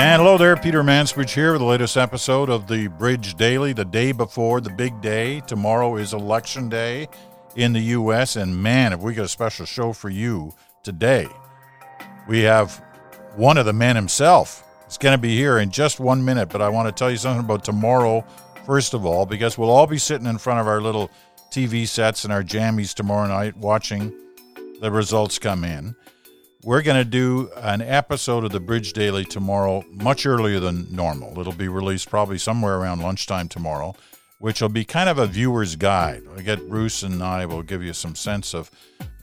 And hello there, Peter Mansbridge here with the latest episode of the Bridge Daily, the day before the big day. Tomorrow is election day in the U.S., and man, have we got a special show for you today. We have one of the men himself. It's going to be here in just one minute, but I want to tell you something about tomorrow, first of all, because we'll all be sitting in front of our little TV sets and our jammies tomorrow night watching the results come in. We're going to do an episode of the Bridge Daily tomorrow, much earlier than normal. It'll be released probably somewhere around lunchtime tomorrow, which will be kind of a viewer's guide. I get Bruce and I will give you some sense of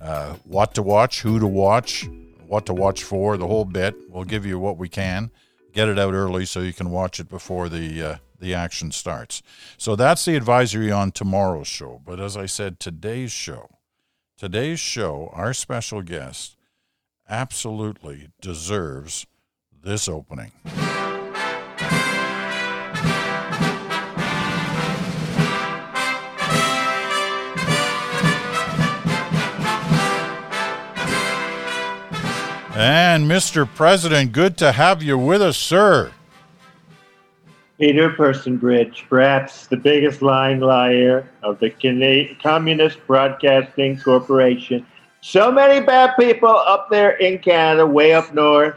uh, what to watch, who to watch, what to watch for, the whole bit. We'll give you what we can, get it out early so you can watch it before the uh, the action starts. So that's the advisory on tomorrow's show. But as I said, today's show, today's show, our special guest absolutely deserves this opening. And Mr. President, good to have you with us, sir. Peter Personbridge, perhaps the biggest lying liar of the Communist Broadcasting Corporation so many bad people up there in Canada, way up north,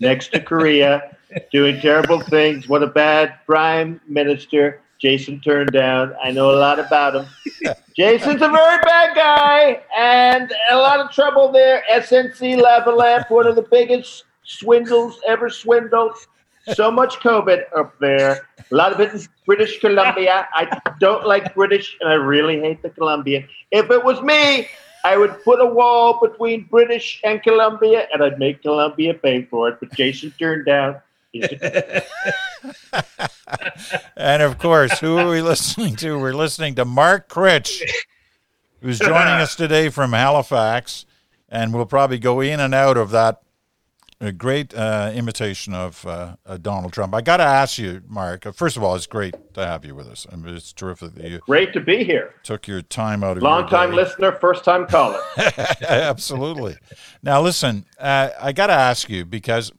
next to Korea, doing terrible things. What a bad prime minister Jason turned down. I know a lot about him. Jason's a very bad guy, and a lot of trouble there. SNC Lavalin, one of the biggest swindles ever swindled. So much COVID up there. A lot of it in British Columbia. I don't like British, and I really hate the Colombian. If it was me, I would put a wall between British and Columbia, and I'd make Columbia pay for it. But Jason turned down. and of course, who are we listening to? We're listening to Mark Critch, who's joining us today from Halifax, and we'll probably go in and out of that a great uh, imitation of uh, uh, Donald Trump. I got to ask you, Mark. Uh, first of all, it's great to have you with us. I mean, it's terrific that you great to be here. Took your time out of long time listener, first time caller. Absolutely. now, listen, uh, I got to ask you because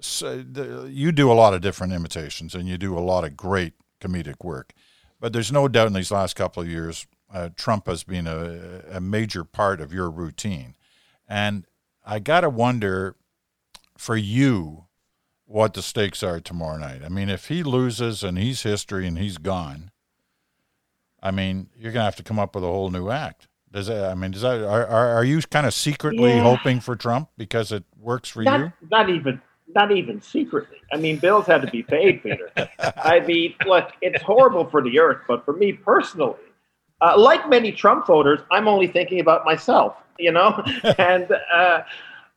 so the, you do a lot of different imitations and you do a lot of great comedic work, but there's no doubt in these last couple of years, uh, Trump has been a, a major part of your routine, and I got to wonder for you what the stakes are tomorrow night. I mean, if he loses and he's history and he's gone, I mean, you're gonna have to come up with a whole new act. Does that? I mean, does that? Are are, you kind of secretly yeah. hoping for Trump because it works for not, you? Not even, not even secretly. I mean, bills have to be paid, Peter. I mean, look, it's horrible for the earth, but for me personally, uh, like many Trump voters, I'm only thinking about myself. You know, and. Uh,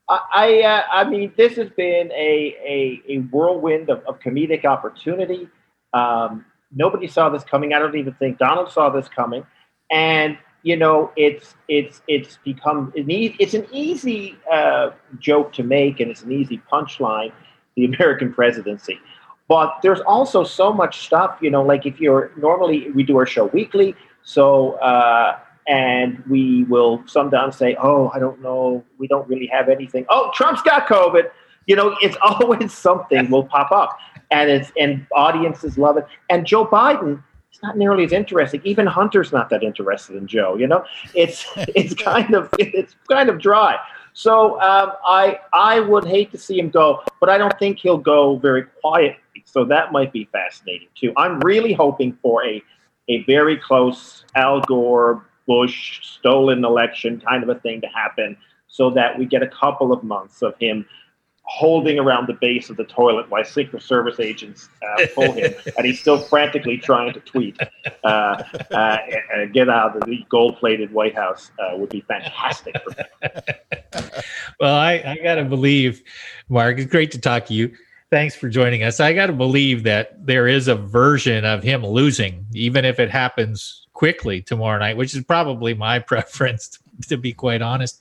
I, uh, I mean, this has been a, a, a whirlwind of, of comedic opportunity. Um, nobody saw this coming. I don't even think Donald saw this coming. And you know, it's it's it's become an easy, it's an easy uh, joke to make, and it's an easy punchline. The American presidency, but there's also so much stuff. You know, like if you're normally we do our show weekly, so. Uh, and we will sometimes say, "Oh, I don't know, we don't really have anything." Oh, Trump's got COVID. You know, it's always something will pop up, and it's and audiences love it. And Joe Biden, it's not nearly as interesting. Even Hunter's not that interested in Joe. You know, it's it's kind of it's kind of dry. So um, I I would hate to see him go, but I don't think he'll go very quietly. So that might be fascinating too. I'm really hoping for a a very close Al Gore Bush stolen election kind of a thing to happen so that we get a couple of months of him holding around the base of the toilet while Secret Service agents uh, pull him, and he's still frantically trying to tweet. Uh, uh, and get out of the gold-plated White House uh, would be fantastic for me. well, I, I got to believe, Mark, it's great to talk to you. Thanks for joining us. I got to believe that there is a version of him losing, even if it happens quickly tomorrow night, which is probably my preference, to be quite honest.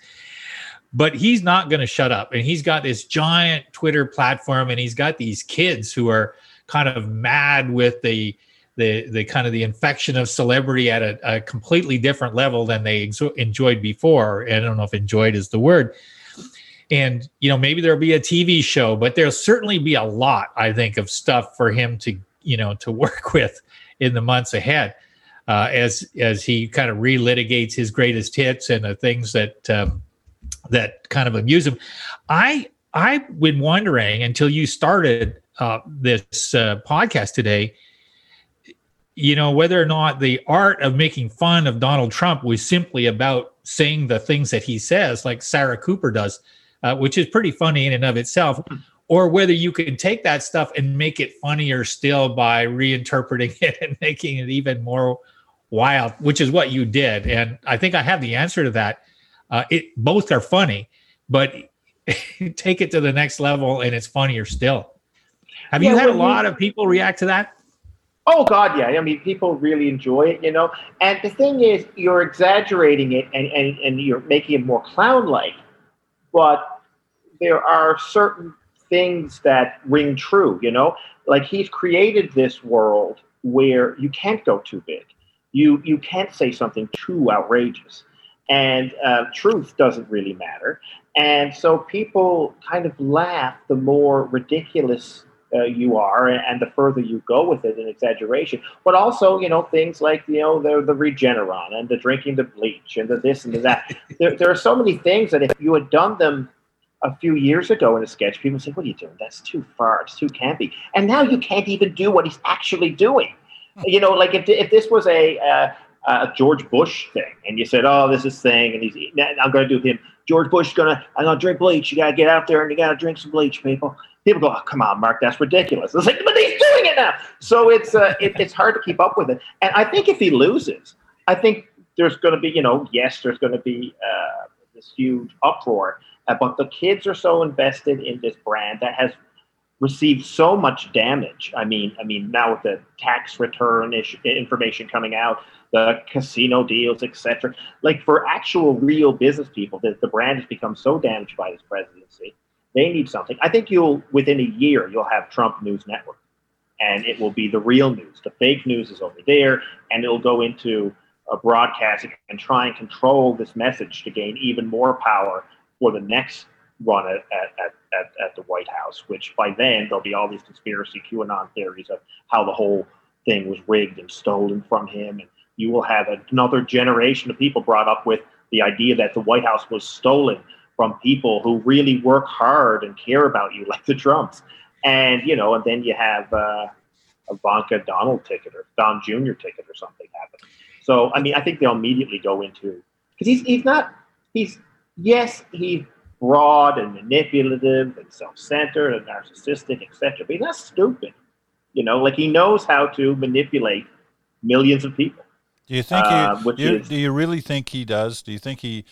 But he's not going to shut up. And he's got this giant Twitter platform, and he's got these kids who are kind of mad with the the the kind of the infection of celebrity at a, a completely different level than they enjoyed before. I don't know if enjoyed is the word. And you know maybe there'll be a tv show but there'll certainly be a lot i think of stuff for him to you know to work with in the months ahead uh, as as he kind of relitigates his greatest hits and the things that um, that kind of amuse him. I i've been wondering until you started uh, this uh, podcast today you know whether or not the art of making fun of donald trump was simply about saying the things that he says like sarah cooper does uh, which is pretty funny in and of itself, or whether you can take that stuff and make it funnier still by reinterpreting it and making it even more wild, which is what you did. And I think I have the answer to that. Uh, it both are funny, but take it to the next level and it's funnier still. Have yeah, you had a lot you, of people react to that? Oh God, yeah. I mean, people really enjoy it, you know. And the thing is, you're exaggerating it and, and, and you're making it more clown-like but there are certain things that ring true, you know? Like he's created this world where you can't go too big. You you can't say something too outrageous. And uh, truth doesn't really matter. And so people kind of laugh the more ridiculous uh, you are and, the further you go with it in exaggeration. But also you know things like you know the, the regeneron and the drinking the bleach and the this and the that. There, there are so many things that if you had done them a few years ago in a sketch people say what are you doing? That's too far. It's too campy. And now you can't even do what he's actually doing. You know like if, if this was a uh, a George Bush thing, and you said, "Oh, this is thing," and he's, I'm going to do him. George Bush is gonna, I'm gonna drink bleach. You gotta get out there and you gotta drink some bleach, people people go, oh, "Come on, Mark, that's ridiculous." It's like, but he's doing it now, so it's uh, it, it's hard to keep up with it. And I think if he loses, I think there's going to be, you know, yes, there's going to be uh, this huge uproar, uh, but the kids are so invested in this brand that has received so much damage. I mean, I mean, now with the tax return information coming out, the casino deals, etc. Like for actual real business people, the, the brand has become so damaged by this presidency they need something. I think you'll within a year you'll have Trump News Network, and it will be the real news. The fake news is over there, and it'll go into a broadcasting and try and control this message to gain even more power for the next run at, at, at, at, the White House, which by then there'll be all these conspiracy QAnon theories of how the whole thing was rigged and stolen from him. And you will have another generation of people brought up with the idea that the White House was stolen from people who really work hard and care about you, like the Trumps. And you know, and then you have uh, a Ivanka Donald ticket or Don Jr. ticket or something happen. So I mean, I think they'll immediately go into because he's he's not he's yes he's broad and manipulative and self-centered and narcissistic, etc. But he's not stupid. You know, like he knows how to manipulate millions of people. Do you think? Uh, he, you, is, do you really think he does? Do you think he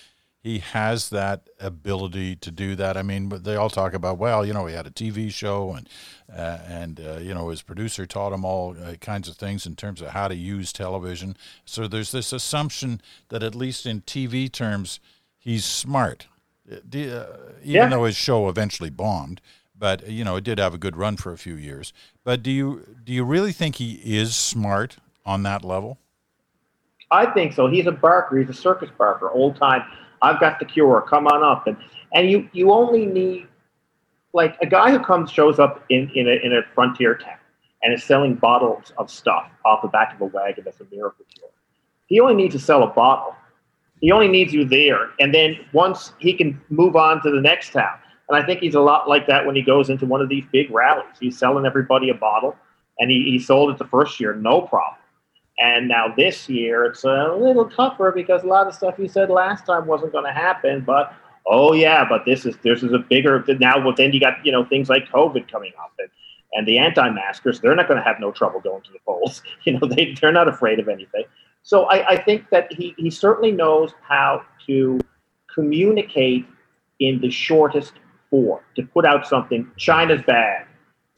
he has that ability to do that. I mean, but they all talk about, well, you know, he had a TV show and uh, and uh, you know his producer taught him all uh, kinds of things in terms of how to use television. So there's this assumption that at least in TV terms, he's smart. Uh, uh, even yeah. though his show eventually bombed, but you know it did have a good run for a few years. But do you do you really think he is smart on that level? I think so. He's a barker. He's a circus barker, old time I've got the cure. Come on up. And and you you only need like a guy who comes shows up in in a, in a frontier town and is selling bottles of stuff off the back of a wagon that's a miracle cure. He only needs to sell a bottle. He only needs you there, and then once he can move on to the next town. And I think he's a lot like that when he goes into one of these big rallies. He's selling everybody a bottle, and he, he sold it the first year, no problem. And now this year, it's a little tougher because a lot of stuff you said last time wasn't going to happen. But oh yeah, but this is this is a bigger now. Well, then you got you know things like COVID coming up and and the anti-maskers. They're not going to have no trouble going to the polls. You know they they're not afraid of anything. So I, I think that he he certainly knows how to communicate in the shortest form to put out something. China's bad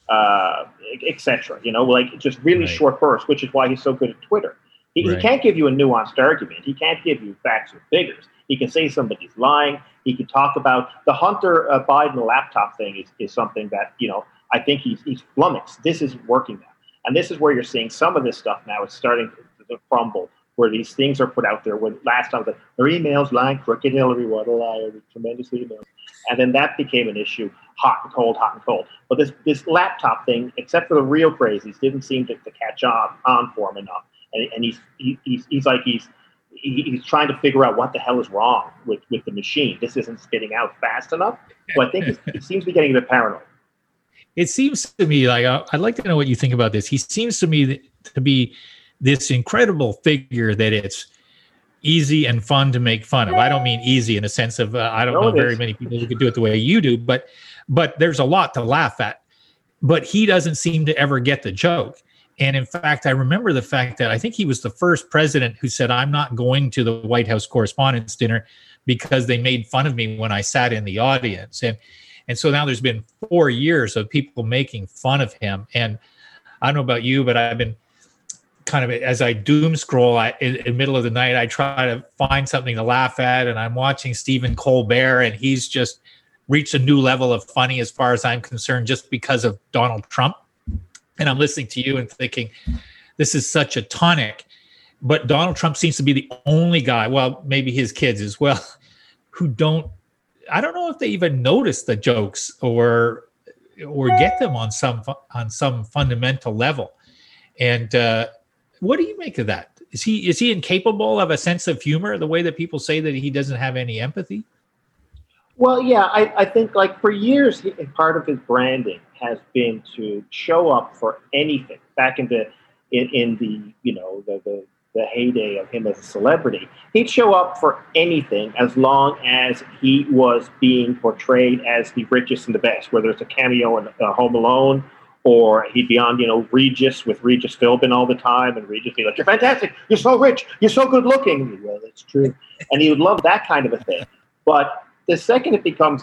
uh, etc. You know, like just really right. short bursts, which is why he's so good at Twitter. He, right. he, can't give you a nuanced argument. He can't give you facts or figures. He can say somebody's lying. He can talk about the Hunter uh, Biden laptop thing is, is something that you know I think he's he's flummoxed. This is working now, and this is where you're seeing some of this stuff now. It's starting to, to crumble. Where these things are put out there. When last time the their emails lying, crooked Hillary, what a liar, tremendous emails. And then that became an issue, hot and cold, hot and cold. But this this laptop thing, except for the real crazies, didn't seem to, to catch on on for him enough. And, and he's, he, he's he's like he's he's trying to figure out what the hell is wrong with, with the machine. This isn't spitting out fast enough. So I think it seems to be getting a bit paranoid. It seems to me like I'd like to know what you think about this. He seems to me to be this incredible figure that it's easy and fun to make fun of. I don't mean easy in a sense of uh, I don't no, know very many people who could do it the way you do, but but there's a lot to laugh at. But he doesn't seem to ever get the joke. And in fact, I remember the fact that I think he was the first president who said, I'm not going to the White House Correspondents' Dinner because they made fun of me when I sat in the audience. And and so now there's been four years of people making fun of him. And I don't know about you, but I've been kind of as I doom scroll I, in, in middle of the night, I try to find something to laugh at. And I'm watching Stephen Colbert, and he's just reached a new level of funny as far as I'm concerned, just because of Donald Trump and I'm listening to you and thinking, this is such a tonic. But Donald Trump seems to be the only guy, well, maybe his kids as well, who don't. I don't know if they even notice the jokes or or get them on some on some fundamental level. And uh, what do you make of that? Is he is he incapable of a sense of humor? The way that people say that he doesn't have any empathy. Well, yeah, I, I think like for years, he, part of his branding has been to show up for anything. Back in the in, in the you know the, the the heyday of him as a celebrity, he'd show up for anything as long as he was being portrayed as the richest and the best. Whether it's a cameo in uh, Home Alone or he'd be on, you know, Regis with Regis Philbin all the time, and Regis be like, "You're fantastic, you're so rich, you're so good looking." Well, that's true, and he would love that kind of a thing. But the second it becomes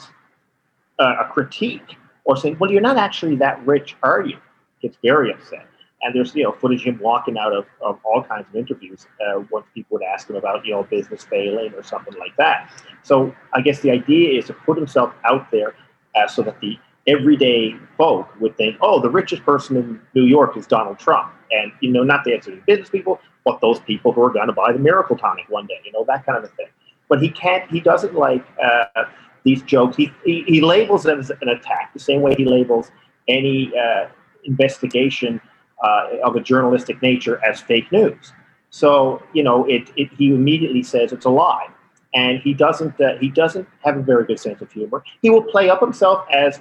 a critique or saying, well, you're not actually that rich, are you? Gets very upset. And there's, you know, footage of him walking out of, of all kinds of interviews uh, when people would ask him about, you know, business failing or something like that. So I guess the idea is to put himself out there uh, so that the everyday folk would think, oh, the richest person in New York is Donald Trump. And, you know, not the actual business people, but those people who are going to buy the miracle tonic one day, you know, that kind of a thing but he can't. He doesn't like uh, these jokes. He, he, he labels them as an attack, the same way he labels any uh, investigation uh, of a journalistic nature as fake news. So you know, it, it he immediately says it's a lie, and he doesn't. Uh, he doesn't have a very good sense of humor. He will play up himself as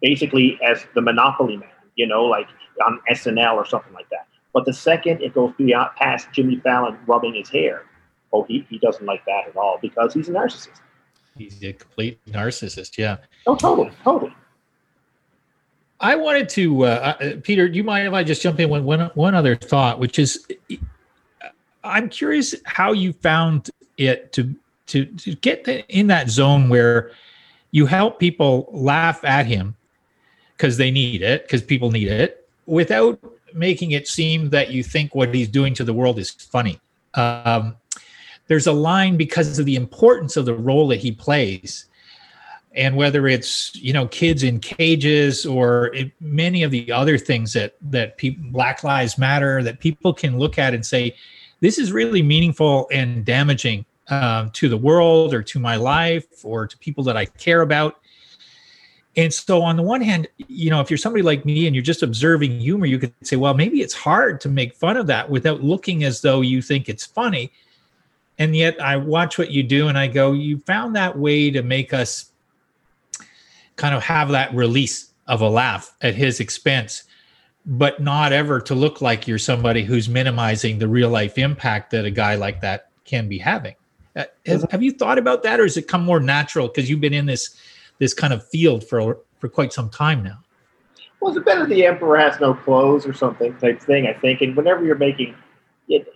basically as the Monopoly man, you know, like on SNL or something like that. But the second it goes beyond past Jimmy Fallon rubbing his hair, oh, he, he doesn't like that at all because he's a narcissist. He's a complete narcissist. Yeah. Oh, totally, totally. I wanted to, uh, uh, Peter. Do you mind if I just jump in with one one other thought, which is, I'm curious how you found it to to to get in that zone where you help people laugh at him because they need it, because people need it, without making it seem that you think what he's doing to the world is funny. Um, there's a line because of the importance of the role that he plays and whether it's you know kids in cages or it, many of the other things that that black lives matter that people can look at and say this is really meaningful and damaging um, to the world or to my life or to people that i care about and so on the one hand you know if you're somebody like me and you're just observing humor you could say well maybe it's hard to make fun of that without looking as though you think it's funny and yet I watch what you do and I go, you found that way to make us kind of have that release of a laugh at his expense, but not ever to look like you're somebody who's minimizing the real life impact that a guy like that can be having. Uh, has, have you thought about that, or has it come more natural because you've been in this this kind of field for for quite some time now? Well, it's of the emperor has no clothes or something type thing, I think. And whenever you're making it,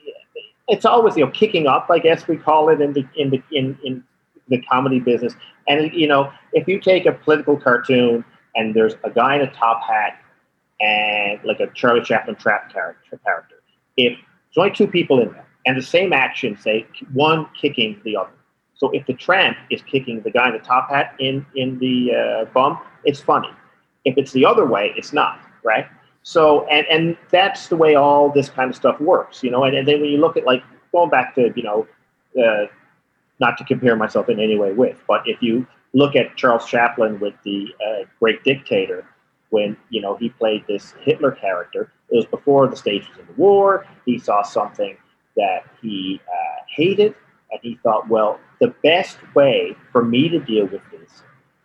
it's always you know kicking up, I guess we call it in the in the in, in the comedy business. And you know, if you take a political cartoon and there's a guy in a top hat and like a Charlie Chaplin trap character, character, if there's only two people in there and the same action, say one kicking the other. So if the tramp is kicking the guy in the top hat in in the uh, bum, it's funny. If it's the other way, it's not right. So, and, and that's the way all this kind of stuff works, you know. And, and then when you look at like going back to, you know, uh, not to compare myself in any way with, but if you look at Charles Chaplin with the uh, Great Dictator when you know he played this Hitler character. It was before the stages of the war. He saw something that he uh, hated, and he thought, well, the best way for me to deal with this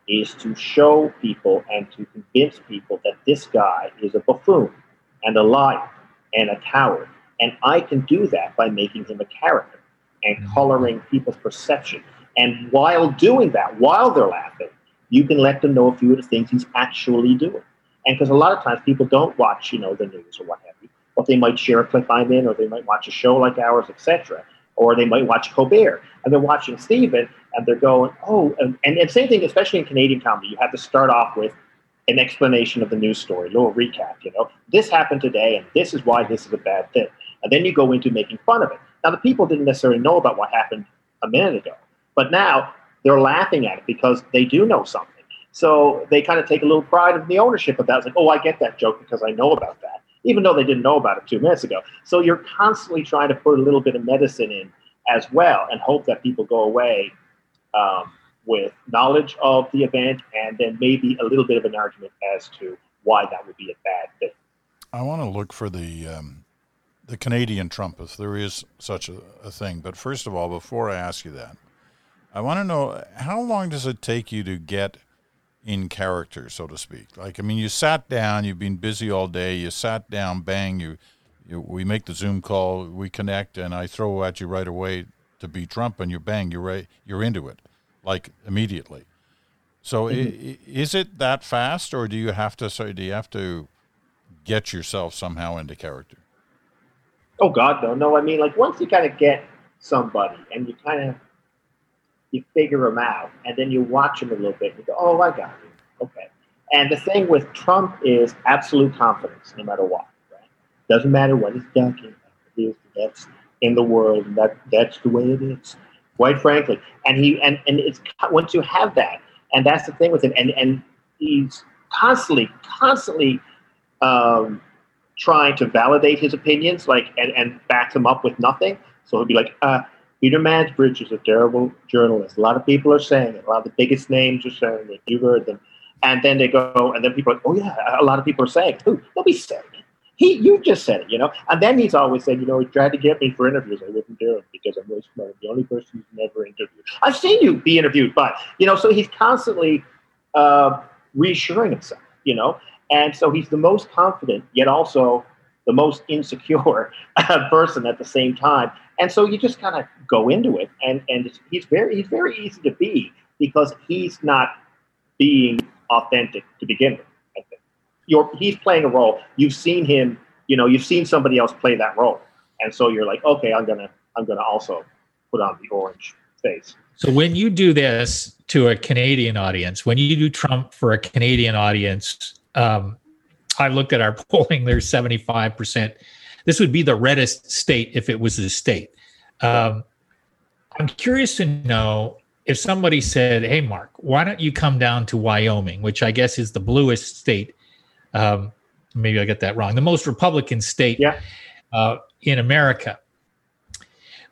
is to show people and to convince people that this guy is a buffoon and a liar and a coward. And I can do that by making him a character and mm-hmm. coloring people's perception. And while doing that, while they're laughing, you can let them know a few of the things he's actually doing. And because a lot of times people don't watch, you know, the news or what have you, but they might share a clip I'm in, or they might watch a show like ours, etc or they might watch Colbert and they're watching Stephen and they're going, oh, and, and, same thing, especially in Canadian comedy, you have to start off with an explanation of the news story, a little recap, you know, this happened today and this is why this is a bad thing. And then you go into making fun of it. Now, the people didn't necessarily know about what happened a minute ago, but now they're laughing at it because they do know something. So they kind of take a little pride in the ownership of that. It's like, oh, I get that joke because I know about that even though they didn't know about it two minutes ago. So you're constantly trying to put a little bit of medicine in as well and hope that people go away um, with knowledge of the event and then maybe a little bit of an argument as to why that would be a bad thing. I want to look for the um, the Canadian Trump, if there is such a, a thing. But first of all, before I ask you that, I want to know how long does it take you to get – in character, so to speak. Like, I mean, you sat down, you've been busy all day, you sat down, bang, you, you we make the Zoom call, we connect, and I throw at you right away to be Trump, and you bang, you're right, you're into it, like immediately. So, mm-hmm. I, is it that fast, or do you have to? So, do you have to get yourself somehow into character? Oh God, no, no. I mean, like once you kind of get somebody, and you kind of you figure them out, and then you watch them a little bit, and you go, "Oh, I got you." Okay. And the thing with Trump is absolute confidence, no matter what. Right? Doesn't matter what he's done. That's in the world, and that that's the way it is. Quite frankly, and he and and it's once you have that, and that's the thing with him, and and he's constantly, constantly um, trying to validate his opinions, like and and back them up with nothing. So he'll be like, uh, Peter Mansbridge is a terrible journalist. A lot of people are saying it. A lot of the biggest names are saying it. You've heard them. And then they go, and then people are like, oh, yeah, a lot of people are saying it. Who? Nobody said it. He, you just said it, you know? And then he's always saying, you know, he tried to get me for interviews. I wouldn't do it because I'm really smart. I'm the only person who's never interviewed. I've seen you be interviewed, but, you know, so he's constantly uh, reassuring himself, you know? And so he's the most confident, yet also the most insecure person at the same time. And so you just kind of go into it, and and he's very he's very easy to be because he's not being authentic to begin with. I think you're he's playing a role. You've seen him, you know, you've seen somebody else play that role, and so you're like, okay, I'm gonna I'm gonna also put on the orange face. So when you do this to a Canadian audience, when you do Trump for a Canadian audience, um, I looked at our polling. There's 75 percent this would be the reddest state if it was a state. Um, I'm curious to know if somebody said, "Hey, Mark, why don't you come down to Wyoming, which I guess is the bluest state." Um, maybe I get that wrong. The most Republican state yeah. uh, in America.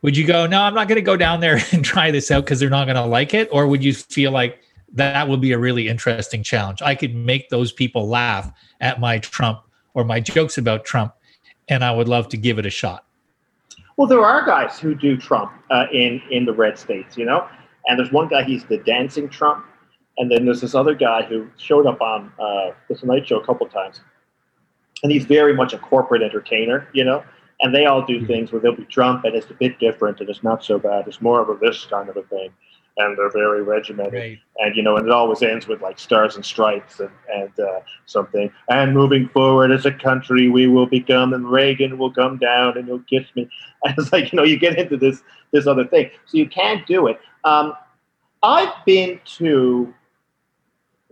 Would you go? No, I'm not going to go down there and try this out because they're not going to like it, or would you feel like that would be a really interesting challenge? I could make those people laugh at my Trump or my jokes about Trump and I would love to give it a shot. Well, there are guys who do Trump uh, in in the red states, you know, and there's one guy he's the dancing Trump, and then there's this other guy who showed up on uh, the Tonight Show a couple times, and he's very much a corporate entertainer, you know, and they all do mm-hmm. things where they'll be Trump, and it's a bit different, and it's not so bad. It's more of a this kind of a thing, and they're very regimented. Right. And you know, and it always ends with like stars and stripes and and uh, something. And moving forward as a country, we will become, and Reagan will come down, and he'll kiss me. And it's like you know, you get into this this other thing, so you can't do it. Um, I've been to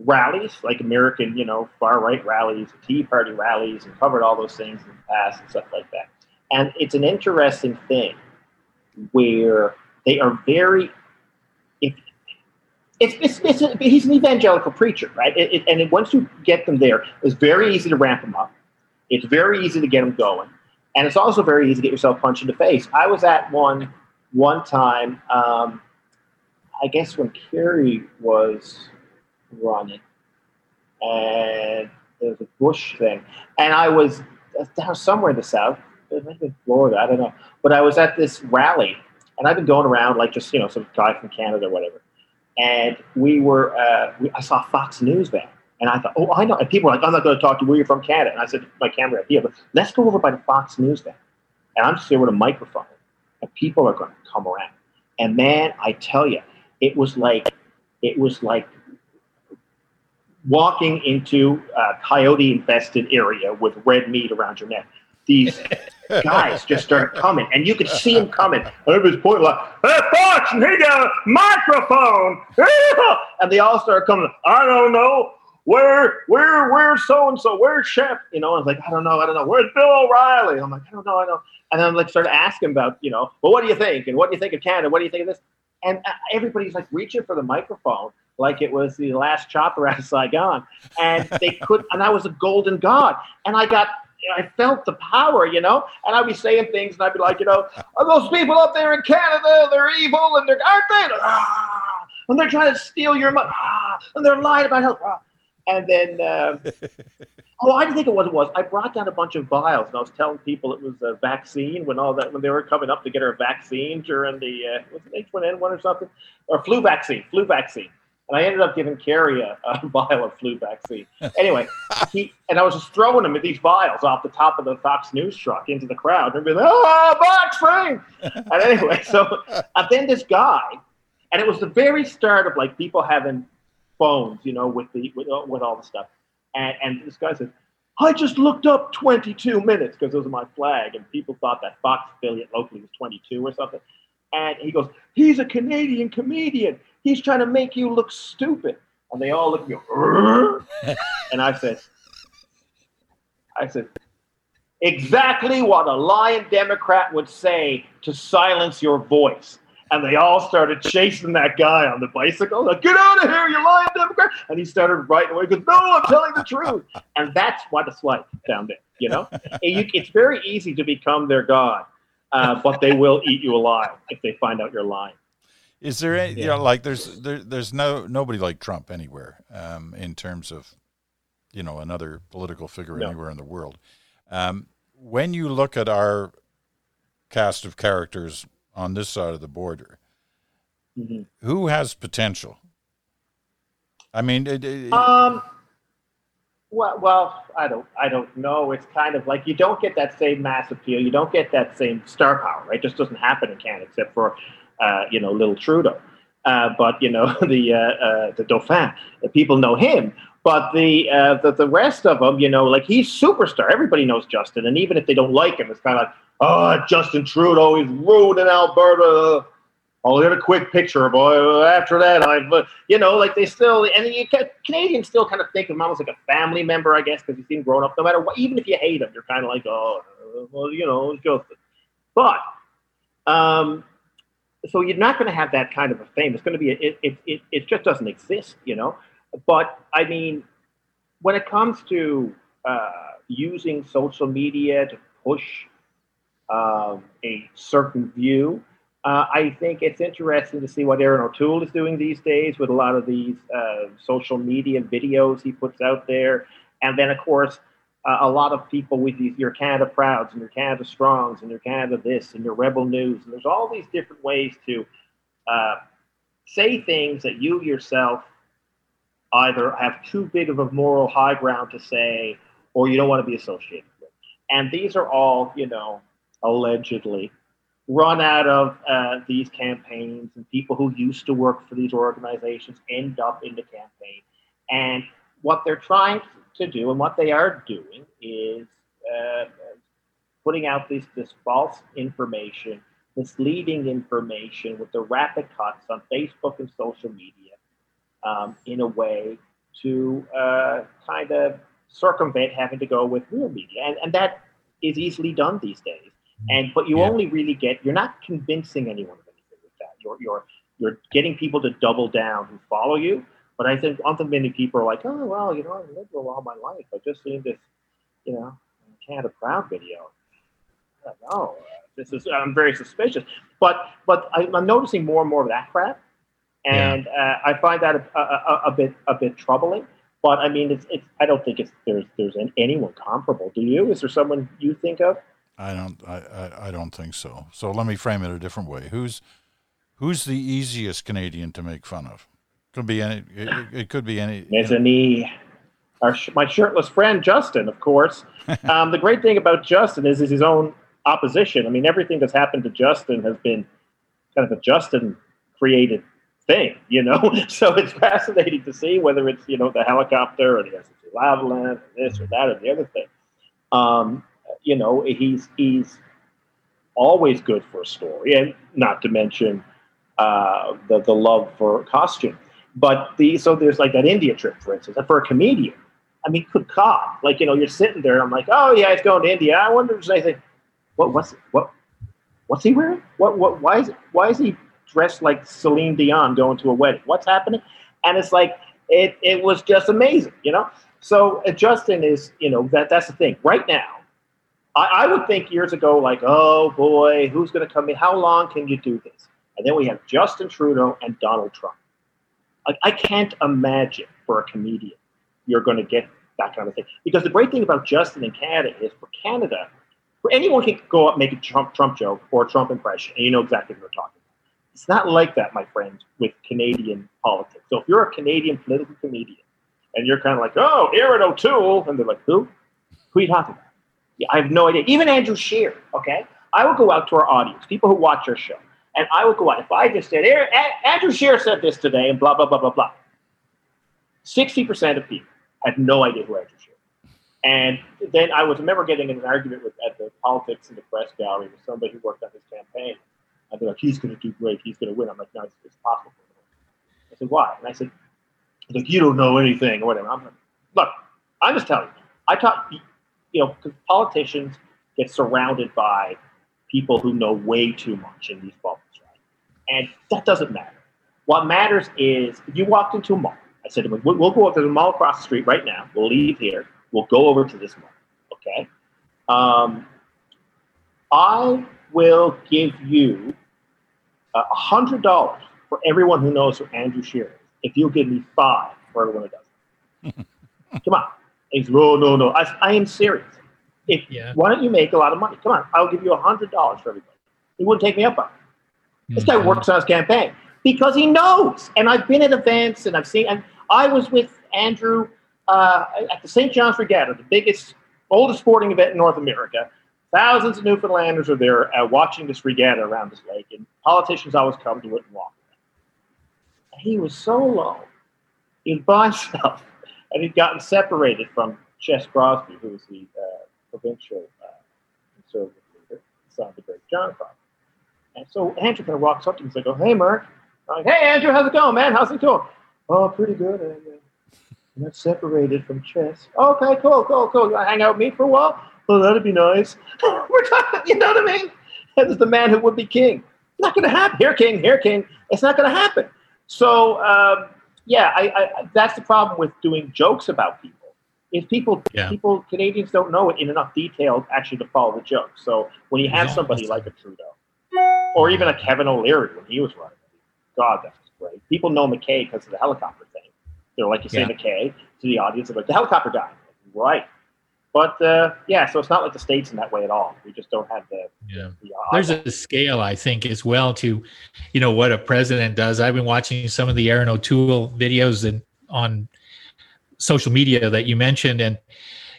rallies, like American, you know, far right rallies, Tea Party rallies, and covered all those things in the past and stuff like that. And it's an interesting thing where they are very it's, it's, it's a, he's an evangelical preacher, right? It, it, and once you get them there, it's very easy to ramp them up. It's very easy to get them going, and it's also very easy to get yourself punched in the face. I was at one one time. Um, I guess when Kerry was running, and there was a Bush thing, and I was down somewhere in the south, maybe Florida, I don't know, but I was at this rally, and I've been going around like just you know some guy from Canada or whatever, and we were uh, we, I saw Fox News there. And I thought, oh, I know. And people were like, I'm not going to talk to you. Where you're from Canada. And I said, my camera here, but let's go over by the Fox News van. And I'm there with a microphone. And people are going to come around. And man, I tell you, it was like, it was like walking into a coyote infested area with red meat around your neck. These guys just started coming, and you could see them coming. Was pointing like, "Hey, Fox, need a microphone!" and they all started coming. I don't know where, where, where's so and so? Where's Shep? You know, I was like, I don't know, I don't know. Where's Bill O'Reilly? I'm like, I don't know, I don't. Know. And then I'm like, started asking about, you know, well, what do you think? And what do you think of Canada? What do you think of this? And uh, everybody's like reaching for the microphone like it was the last chopper out of Saigon. And they could, and I was a golden god. And I got, I felt the power, you know, and I'd be saying things and I'd be like, you know, are those people up there in Canada, they're evil and they're, aren't they? Ah, and they're trying to steal your money. Ah, and they're lying about health. Ah. And then, uh, oh, I didn't think it was. It was. I brought down a bunch of vials, and I was telling people it was a vaccine when all that when they were coming up to get our vaccine during the uh, was it H1N1 or something, or flu vaccine, flu vaccine. And I ended up giving Kerry a, a vial of flu vaccine. Anyway, he and I was just throwing him these vials off the top of the Fox News truck into the crowd, and be like, ah, "Oh, vaccine!" and anyway, so and then this guy, and it was the very start of like people having phones, you know, with the with, uh, with all the stuff. And, and this guy said, I just looked up 22 minutes because those are my flag, and people thought that Fox affiliate locally was 22 or something. And he goes, he's a Canadian comedian. He's trying to make you look stupid. And they all look at me, and I said, I said, exactly what a lying Democrat would say to silence your voice and they all started chasing that guy on the bicycle. Like, Get out of here, you lying Democrat! And he started right away. Goes, No, I'm telling the truth. And that's what it's like down there. You know, it's very easy to become their god, uh, but they will eat you alive if they find out you're lying. Is there any, yeah. you know, like there's there, there's no nobody like Trump anywhere um, in terms of, you know, another political figure no. anywhere in the world. Um, when you look at our cast of characters on this side of the border. Mm-hmm. Who has potential? I mean, it, it, um, well, well, I don't, I don't know. It's kind of like you don't get that same mass appeal. You don't get that same star power. Right? It just doesn't happen in Canada, except for, uh, you know, little Trudeau. Uh, but you know, the uh, uh, the Dauphin, the people know him. But the, uh, the the rest of them, you know, like he's superstar. Everybody knows Justin, and even if they don't like him, it's kind of like, oh, Justin Trudeau, he's rude in Alberta. I'll get a quick picture, boy. After that, I, but you know, like they still, and you Canadians still kind of think of him almost like a family member, I guess, because he's seen growing up. No matter what, even if you hate him, you're kind of like, oh, well, you know, it's. But, um, so you're not going to have that kind of a fame. It's going to be, a, it, it, it, it just doesn't exist, you know. But I mean, when it comes to uh, using social media to push um, a certain view. Uh, I think it's interesting to see what Erin O'Toole is doing these days with a lot of these uh, social media videos he puts out there. And then, of course, uh, a lot of people with these, your Canada Prouds and your Canada Strongs and your Canada this and your Rebel News. And there's all these different ways to uh, say things that you yourself either have too big of a moral high ground to say or you don't want to be associated with. And these are all, you know, allegedly run out of uh, these campaigns and people who used to work for these organizations end up in the campaign. And what they're trying to do and what they are doing is uh, putting out this, this false information misleading information with the rapid cuts on facebook and social media um, in a way to uh, kind of circumvent having to go with real media. And, and that is easily done these days and but you yeah. only really get you're not convincing anyone of anything with that. You're you're you're getting people to double down who follow you. But I think often many people are like, oh well, you know, I'm liberal all my life. I just seen this, you know, Canada Proud video. I don't know. This is I'm very suspicious. But but I, I'm noticing more and more of that crap. and uh, I find that a, a, a, bit a bit troubling. But I mean, it's, it's I don't think it's there's there's anyone comparable. Do you? Is there someone you think of? I don't I, I, I don't think so. So let me frame it a different way. Who's who's the easiest Canadian to make fun of? Could be any. It, it could be any. He? Our, my shirtless friend Justin, of course. um, the great thing about Justin is, is his own opposition. I mean, everything that's happened to Justin has been kind of a Justin created thing, you know. so it's fascinating to see whether it's you know the helicopter or the SNC Lavalin, or this or that or the other thing. Um, you know, he's he's always good for a story, and not to mention uh, the the love for costume. But the so there's like that India trip, for instance, and for a comedian. I mean, good God, like you know, you're sitting there. I'm like, oh yeah, he's going to India. I wonder if there's anything. What what's what what's he wearing? What what why is why is he dressed like Celine Dion going to a wedding? What's happening? And it's like it it was just amazing, you know. So uh, Justin is you know that that's the thing. Right now, I, I would think years ago like, oh boy, who's going to come in? How long can you do this? And then we have Justin Trudeau and Donald Trump. Like I can't imagine for a comedian you're going to get that kind of thing. Because the great thing about Justin in Canada is for Canada, for anyone can go up make a Trump Trump joke or a Trump impression, and you know exactly what they're talking about. It's not like that, my friends, with Canadian politics. So if you're a Canadian political comedian and you're kind of like, oh, Erin O'Toole, and they're like, who? Who are you talking about? I have no idea. Even Andrew Scheer, okay? I would go out to our audience, people who watch our show, and I would go out. If I just said, Andrew Scheer said this today, and blah, blah, blah, blah, blah, 60% of people had no idea who Andrew Scheer and then I was remember getting in an argument with at the politics in the press gallery with somebody who worked on his campaign. I they're like, he's going to do great. He's going to win. I'm like, no, it's, it's possible. I said, why? And I said, like, you don't know anything or whatever. I'm like, look, I'm just telling you. I taught, you know, because politicians get surrounded by people who know way too much in these bubbles, right? And that doesn't matter. What matters is if you walked into a mall, I said, we'll, we'll go up to the mall across the street right now. We'll leave here. We'll go over to this mall, okay? Um, I will give you a hundred dollars for everyone who knows who Andrew Shearer is. If you'll give me five for everyone who doesn't, come on. He's no, no, no. I, I am serious. If yeah. why don't you make a lot of money? Come on, I'll give you a hundred dollars for everybody. He wouldn't take me up on it. This guy mm-hmm. works on his campaign because he knows. And I've been at events and I've seen. And I was with Andrew uh, at the St. John's Regatta, the biggest, oldest sporting event in North America. Thousands of Newfoundlanders are there uh, watching this regatta around this lake, and politicians always come to it and walk. He was so low. He was by himself, and he'd gotten separated from Ches Crosbie, who was the uh, provincial uh, conservative leader, son of the great John Crosbie. And so Andrew kind of walks up to him and says, "Oh, hey, Mark." I'm like, "Hey, Andrew, how's it going, man? How's it going?" "Oh, pretty good." Uh, I'm not separated from Ches. Okay, cool, cool, cool. You want to hang out with me for a while? Oh, that'd be nice. We're talking, you know what I mean? That is the man who would be king. Not going to happen. Here, king, here, king. It's not going to happen. So, um, yeah, I, I, that's the problem with doing jokes about people. If people, yeah. people, Canadians don't know it in enough detail actually to follow the joke. So when you have yeah, somebody like a Trudeau, or even a Kevin O'Leary when he was running, God, that's great. People know MacKay because of the helicopter thing. They're like you say, yeah. MacKay to the audience, like the helicopter guy, right? But uh, yeah, so it's not like the states in that way at all. We just don't have the. Yeah. The, There's a scale, I think, as well to, you know, what a president does. I've been watching some of the Erin O'Toole videos and on social media that you mentioned, and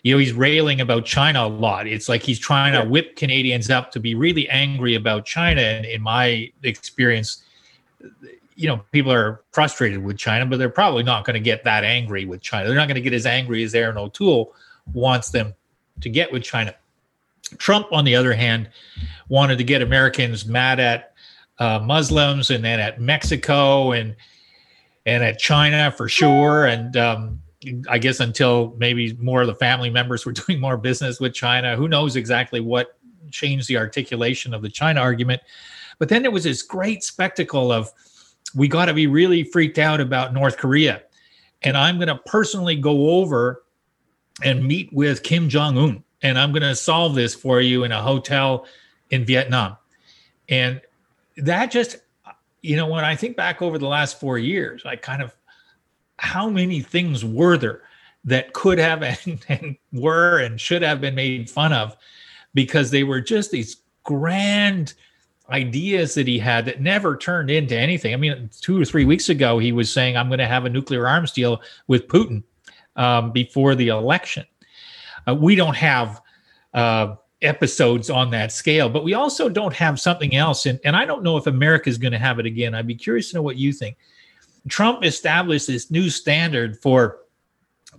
you know he's railing about China a lot. It's like he's trying yeah. to whip Canadians up to be really angry about China. And in my experience, you know, people are frustrated with China, but they're probably not going to get that angry with China. They're not going to get as angry as Erin O'Toole wants them to get with China. Trump, on the other hand, wanted to get Americans mad at uh, Muslims and then at Mexico and and at China for sure. And um, I guess until maybe more of the family members were doing more business with China, who knows exactly what changed the articulation of the China argument. But then there was this great spectacle of we got to be really freaked out about North Korea. And I'm going to personally go over and meet with Kim Jong un. And I'm going to solve this for you in a hotel in Vietnam. And that just, you know, when I think back over the last four years, I kind of how many things were there that could have and, and were and should have been made fun of because they were just these grand ideas that he had that never turned into anything. I mean, two or three weeks ago, he was saying, I'm going to have a nuclear arms deal with Putin um, before the election. Uh, we don't have uh, episodes on that scale, but we also don't have something else. And, and I don't know if America is going to have it again. I'd be curious to know what you think. Trump established this new standard for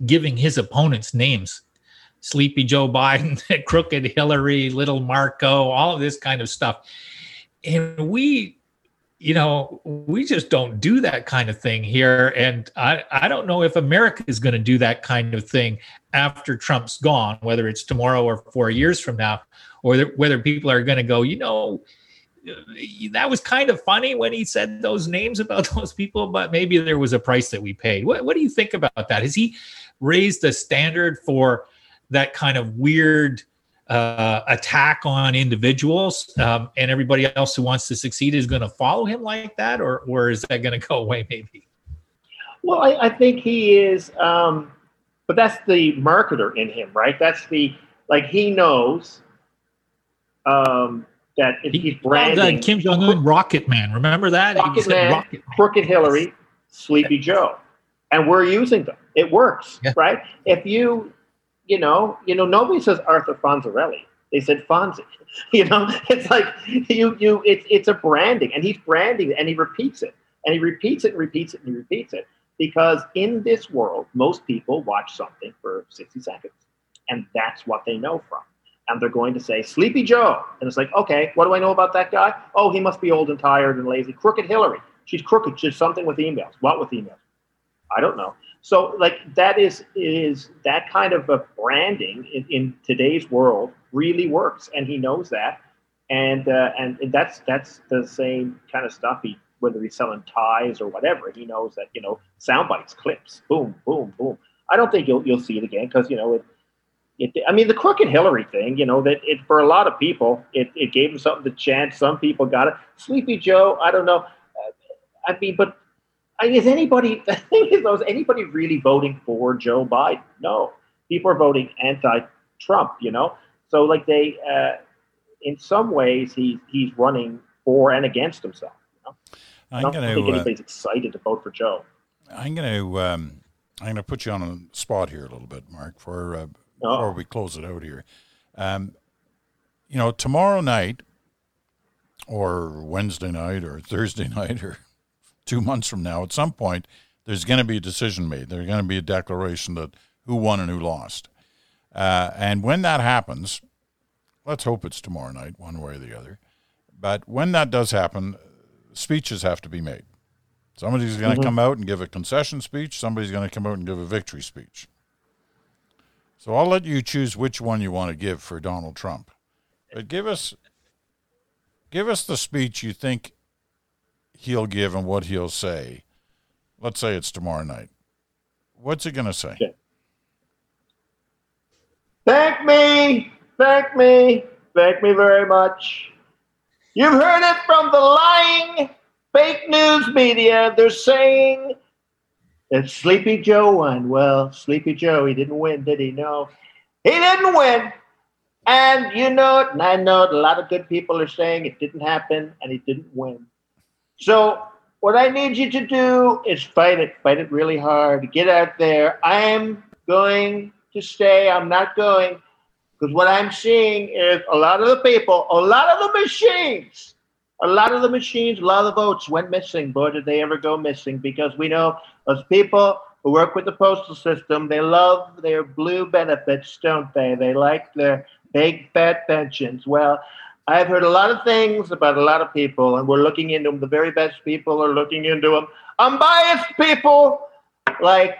giving his opponents names. Sleepy Joe Biden, Crooked Hillary, Little Marco, all of this kind of stuff. And we you know, we just don't do that kind of thing here. And I, I don't know if America is going to do that kind of thing after Trump's gone, whether it's tomorrow or four years from now, or whether people are going to go, you know, uh, that was kind of funny when he said those names about those people, but maybe there was a price that we paid. What, what do you think about that? Has he raised the standard for that kind of weird uh, attack on individuals, um, and everybody else who wants to succeed is going to follow him like that, or or is that going to go away? Maybe. Well, I, I think he is, um, but that's the marketer in him, right? That's the like he knows um, that if he, he's branding Kim Jong Un Rocket Man. Remember that? Rocket Man, Rocket Man. Crooked Hillary, Sleepy Joe, and we're using them. It works, yeah. right? If you you know, you know, nobody says Arthur Fonzarelli. They said Fonzie. You know, it's like you you it's it's a branding, and he's branding, and he repeats it, and he repeats it, and repeats it, and he repeats it, because in this world, most people watch something for sixty seconds, and that's what they know from. And they're going to say Sleepy Joe, and it's like, okay, what do I know about that guy? Oh, he must be old and tired and lazy. Crooked Hillary, she's crooked. She's something with emails. What with emails? I don't know. So like that is is that kind of a branding in, in today's world really works, and he knows that, and uh, and that's that's the same kind of stuff. He whether he's selling ties or whatever, he knows that you know sound bites, clips, boom, boom, boom. I don't think you'll you'll see it again because you know it. It, I mean, the crooked Hillary thing, you know, that it for a lot of people, it, it gave them something to chant. Some people got it. Sleepy Joe, I don't know. I mean, but is anybody the thing is though, is anybody really voting for Joe Biden? No. People are voting anti-Trump, you know? So like they uh, in some ways he he's running for and against himself. You know? I'm I don't gonna, think uh, anybody's uh, excited to vote for Joe. I'm gonna um, I'm gonna put you on a spot here a little bit, Mark, for uh, before we close it out here. Um, you know, tomorrow night or Wednesday night or Thursday night or two months from now, at some point, there's going to be a decision made. There's going to be a declaration that who won and who lost. Uh, and when that happens, let's hope it's tomorrow night, one way or the other. But when that does happen, speeches have to be made. Somebody's going to mm-hmm. come out and give a concession speech. Somebody's going to come out and give a victory speech. So I'll let you choose which one you want to give for Donald Trump. But give us give us the speech you think he'll give and what he'll say. Let's say it's tomorrow night. What's he going to say? Thank me, thank me, thank me very much. You've heard it from the lying fake news media. They're saying that Sleepy Joe won. Well, Sleepy Joe, he didn't win, did he? No, he didn't win. And you know it, and I know it. A lot of good people are saying it didn't happen and he didn't win. So what I need you to do is fight it, fight it really hard. Get out there. I am going to stay. I'm not going because what I'm seeing is a lot of the people, a lot of the machines, a lot of the machines, a lot of the votes went missing. Boy, did they ever go missing because we know those people who work with the postal system, they love their blue benefits, don't they? They like their big fat pensions. Well, I've heard a lot of things about a lot of people, and we're looking into them. The very best people are looking into them. Unbiased people, like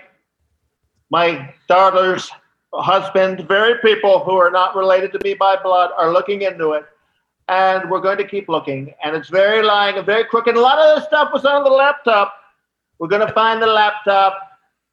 my daughter's husband, very people who are not related to me by blood, are looking into it. And we're going to keep looking. And it's very lying and very crooked. A lot of the stuff was on the laptop. We're going to find the laptop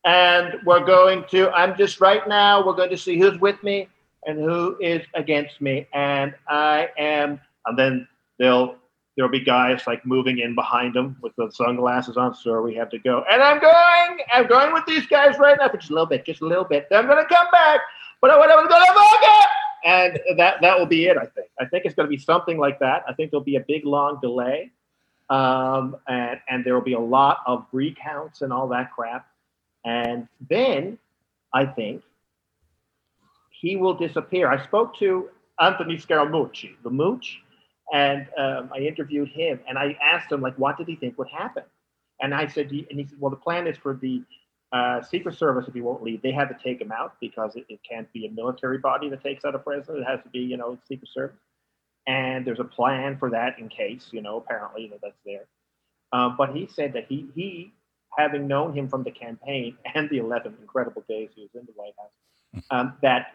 and we're going to, I'm just right now, we're going to see who's with me and who is against me. And I am, and then they'll there'll be guys like moving in behind them with the sunglasses on. So we have to go. And I'm going. I'm going with these guys right now for just a little bit, just a little bit. Then I'm going to come back. But I want to go to. And that that will be it. I think. I think it's going to be something like that. I think there'll be a big long delay, um, and and there will be a lot of recounts and all that crap. And then I think he will disappear. I spoke to Anthony Scaramucci, the Mooch, and um, I interviewed him, and I asked him like, what did he think would happen? And I said, and he said, well, the plan is for the uh, Secret Service, if he won't leave, they had to take him out because it, it, can't be a military body that takes out a president. It has to be, you know, Secret Service. And there's a plan for that in case, you know, apparently you know, that's there. Um, but he said that he, he, having known him from the campaign and the 11 incredible days he was in the White House, um, that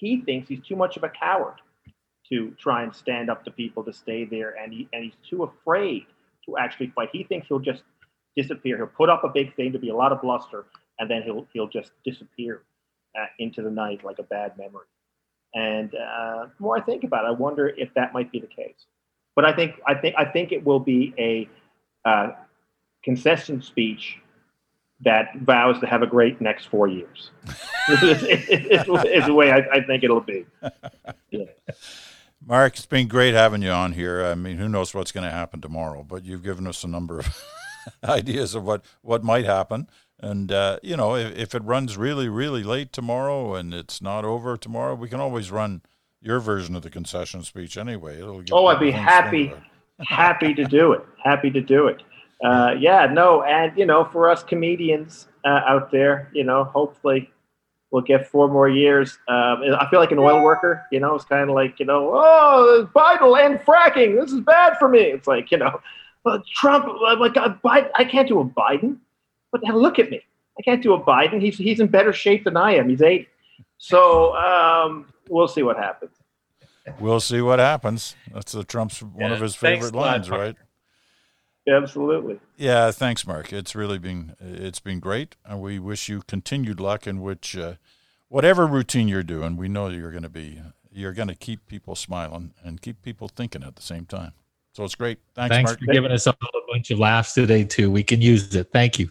he thinks he's too much of a coward to try and stand up to people to stay there, and he and he's too afraid to actually fight. He thinks he'll just disappear. He'll put up a big thing to be a lot of bluster, and then he'll he'll just disappear uh, into the night like a bad memory. And uh, the more I think about it, I wonder if that might be the case. But I think I think I think it will be a uh, concession speech that vows to have a great next four years. is, the way I, I, think it'll be. Yeah. Mark, it's been great having you on here. I mean, who knows what's going to happen tomorrow, but you've given us a number of ideas of what, what might happen. And, uh, you know, if, if it runs really, really late tomorrow and it's not over tomorrow, we can always run your version of the concession speech anyway. It'll oh, I'd be happy, happy to do it. Happy to do it. Uh, yeah, no, and you know, for us comedians uh, out there, you know, hopefully we'll get four more years. Um, I feel like an oil worker, you know, it's kind of like, you know, oh, Biden and fracking. This is bad for me. It's like, you know, well, Trump, like, uh, Biden, I can't do a Biden, but now look at me. I can't do a Biden. He's, he's in better shape than I am. He's eight. So um, we'll see what happens. We'll see what happens. That's the Trump's one yeah, of his favorite lines, lot, right? Absolutely. Yeah, thanks, Mark. It's really been it's been great, and we wish you continued luck in which uh, whatever routine you're doing. We know you're going to be you're going to keep people smiling and keep people thinking at the same time. So it's great. Thanks, Thanks Mark. for giving us all a bunch of laughs today too. We can use it. Thank you.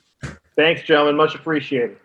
Thanks, gentlemen. Much appreciated.